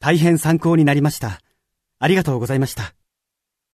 大変参考になりました。ありがとうございました。